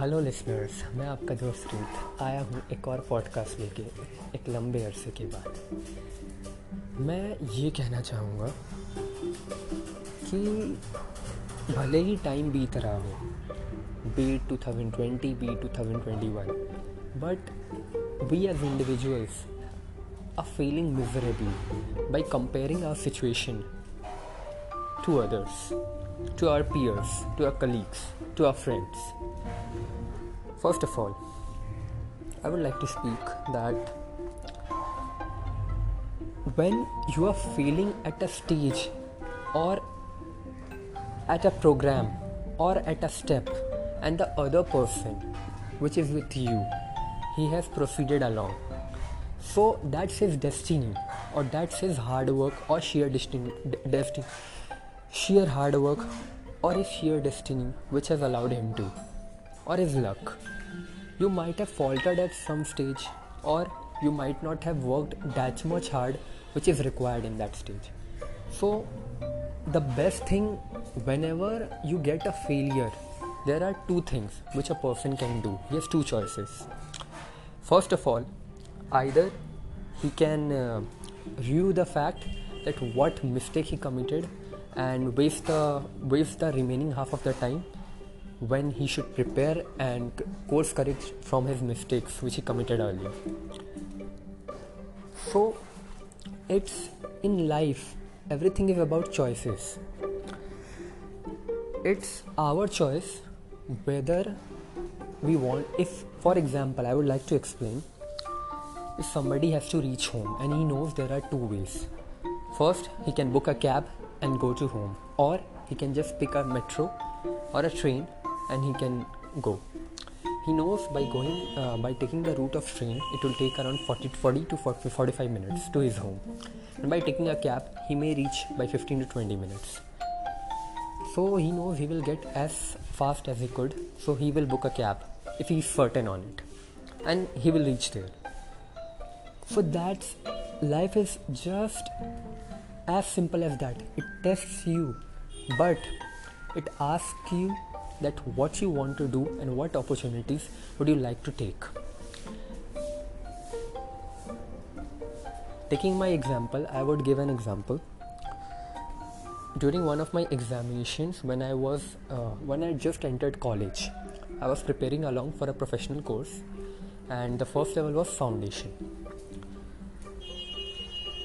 Hello listeners मैं आपका दोस्त रूथ आया हूँ एक और पॉडकास्ट लेके एक लंबे अरसे के बाद। मैं ये कहना चाहूँगा कि भले ही टाइम बीत रहा हो be two thousand twenty be two thousand twenty one but we as individuals are feeling miserably by comparing our situation to others, to our peers, to our colleagues, to our friends. First of all, I would like to speak that when you are feeling at a stage or at a program or at a step and the other person which is with you he has proceeded along. So that's his destiny, or that's his hard work, or sheer destiny, destiny, sheer hard work, or his sheer destiny, which has allowed him to, or his luck. You might have faltered at some stage, or you might not have worked that much hard, which is required in that stage. So, the best thing whenever you get a failure, there are two things which a person can do. He has two choices. First of all, either he can uh, the fact that what mistake he committed and waste the waste the remaining half of the time when he should prepare and course correct from his mistakes which he committed earlier so it's in life everything is about choices it's our choice whether we want if for example i would like to explain if somebody has to reach home and he knows there are two ways. First, he can book a cab and go to home, or he can just pick a metro or a train and he can go. He knows by going uh, by taking the route of train, it will take around 40, 40 to 40, 45 minutes to his home, and by taking a cab, he may reach by 15 to 20 minutes. So he knows he will get as fast as he could, so he will book a cab if he is certain on it, and he will reach there so that's life is just as simple as that. It tests you, but it asks you that what you want to do and what opportunities would you like to take. Taking my example, I would give an example. During one of my examinations, when I was uh, when I just entered college, I was preparing along for a professional course, and the first level was foundation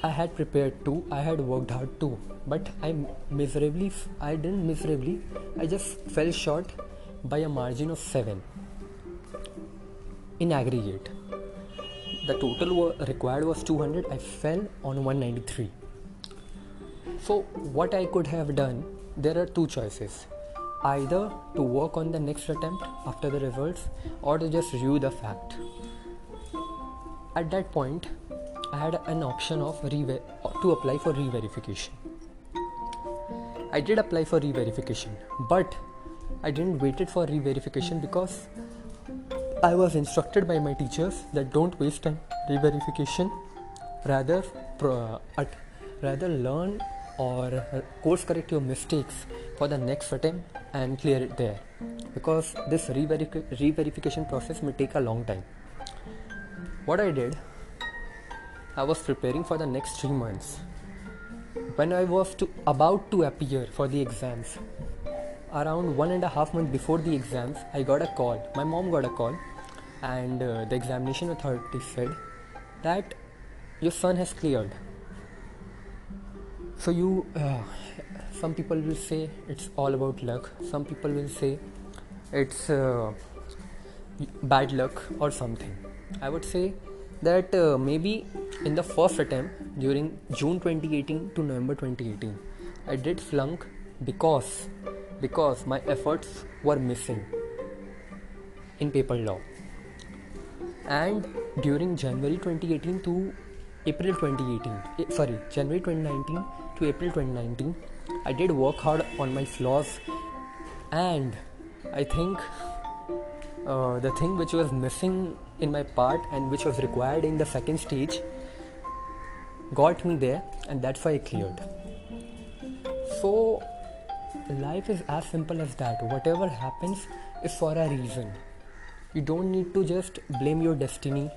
I had prepared too, I had worked hard too, but I miserably, I didn't miserably, I just fell short by a margin of 7 in aggregate. The total required was 200, I fell on 193. So, what I could have done, there are two choices either to work on the next attempt after the results or to just review the fact. At that point, I had an option of re- to apply for re-verification. I did apply for re-verification, but I didn't waited for re-verification because I was instructed by my teachers that don't waste time re-verification. Rather, pro- at, rather learn or course correct your mistakes for the next attempt and clear it there because this re-verification process may take a long time. What I did I was preparing for the next three months. When I was to, about to appear for the exams, around one and a half months before the exams, I got a call. My mom got a call, and uh, the examination authority said that your son has cleared. So you, uh, some people will say it's all about luck. Some people will say it's uh, bad luck or something. I would say that uh, maybe in the first attempt during June 2018 to November 2018, I did flunk because because my efforts were missing in paper law. And during January 2018 to April 2018, eh, sorry, January 2019 to April 2019, I did work hard on my flaws, and I think uh, the thing which was missing in my part and which was required in the second stage got me there and that's why I cleared. So life is as simple as that. Whatever happens is for a reason. you don't need to just blame your destiny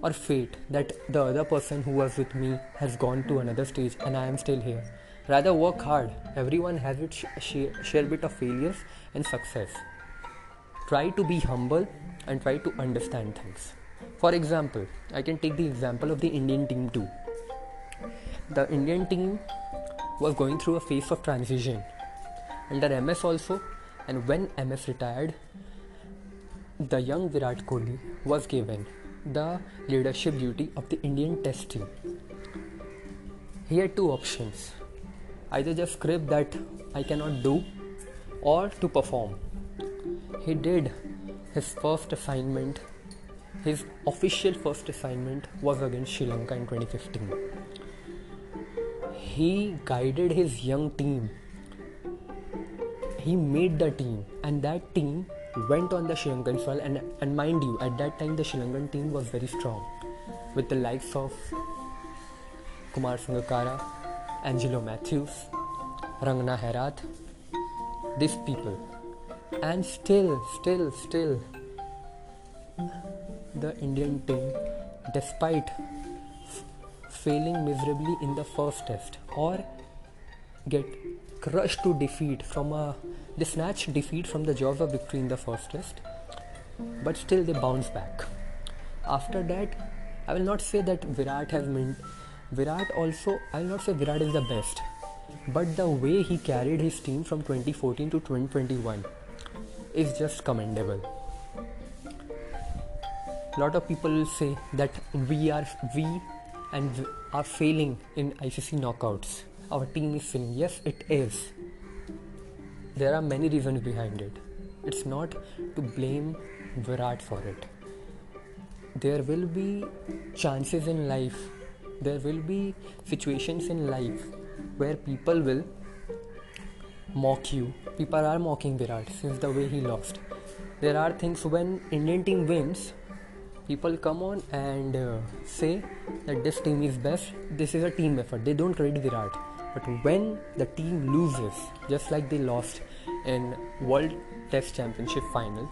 or fate that the other person who was with me has gone to another stage and I am still here. Rather, work hard. Everyone has its sh- share bit of failures and success. Try to be humble and try to understand things. For example, I can take the example of the Indian team too. The Indian team was going through a phase of transition under MS also, and when MS retired, the young Virat Kohli was given the leadership duty of the Indian Test team. He had two options either just script that I cannot do or to perform. He did his first assignment, his official first assignment was against Sri Lanka in 2015. He guided his young team. He made the team, and that team went on the Sri Lankan soil. And, and mind you, at that time, the Sri Lankan team was very strong with the likes of Kumar Sangakkara, Angelo Mathews, Rangana Herath, these people. And still, still, still, the Indian team, despite failing miserably in the first test or get crushed to defeat from a they snatched defeat from the jaws of victory in the first test but still they bounce back. After that i will not say that virat has meant virat also i will not say virat is the best but the way he carried his team from 2014 to 2021 is just commendable. Lot of people will say that we are we and are failing in icc knockouts our team is failing. Yes, it is. There are many reasons behind it. It's not to blame Virat for it. There will be chances in life, there will be situations in life where people will mock you. People are mocking Virat since the way he lost. There are things when Indian team wins, people come on and uh, say that this team is best. This is a team effort. They don't credit Virat but when the team loses, just like they lost in World Test Championship final,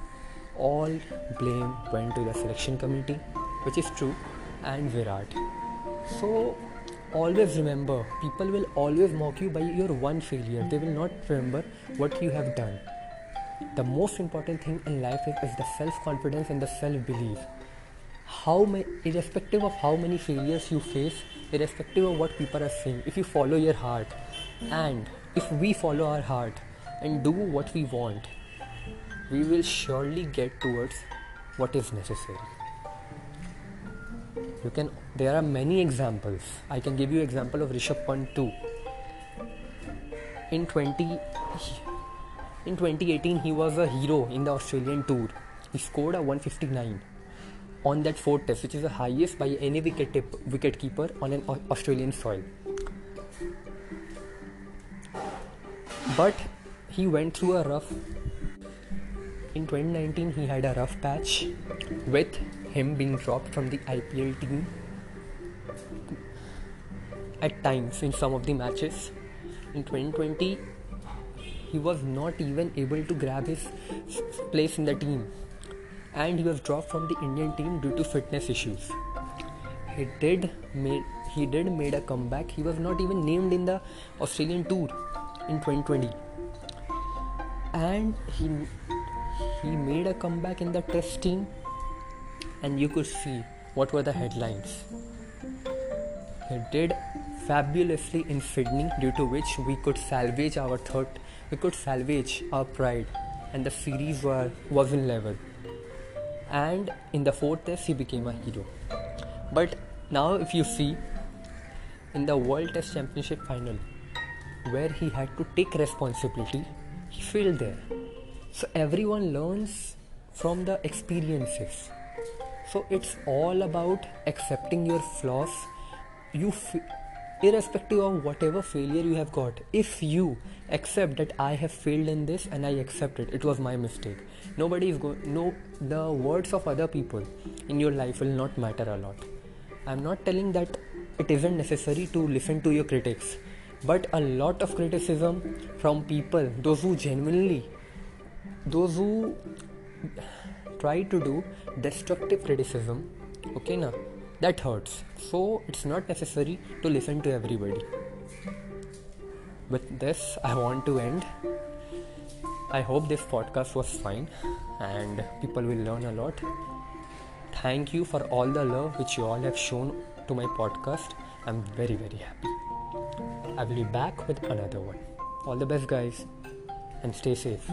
all blame went to the selection committee, which is true, and Virat. So always remember, people will always mock you by your one failure. They will not remember what you have done. The most important thing in life is, is the self-confidence and the self-belief. How may, irrespective of how many failures you face, irrespective of what people are saying, if you follow your heart and if we follow our heart and do what we want, we will surely get towards what is necessary. You can there are many examples. I can give you example of Rishabh Pant too. In 20 in 2018 he was a hero in the Australian tour. He scored a 159 on that fourth test, which is the highest by any wicket, tip, on an Australian soil. But he went through a rough. In 2019, he had a rough patch with him being dropped from the IPL team at times in some of the matches. In 2020, he was not even able to grab his place in the team and he was dropped from the Indian team due to fitness issues. He did made he did made a comeback. He was not even named in the Australian tour in 2020. And he he made a comeback in the test team and you could see what were the headlines. He did fabulously in Sydney due to which we could salvage our third we could salvage our pride and the series were was in level and in the fourth test he became a hero. But now if you see in the world test championship final where he had to take responsibility he failed there. So everyone learns from the experiences. So it's all about accepting your flaws. You f- irrespective of whatever failure you have got if you accept that i have failed in this and i accept it it was my mistake. Nobody is going no the words of other people in your life will not matter a lot. I'm not telling that it isn't necessary to listen to your critics but a lot of criticism from people those who genuinely those who try to do destructive criticism okay now that hurts. So it's not necessary to listen to everybody. With this i want to end. I hope this podcast was fine and people will learn a lot. Thank you for all the love which you all have shown to my podcast. I'm very very happy. I will be back with another one. All the best guys and stay safe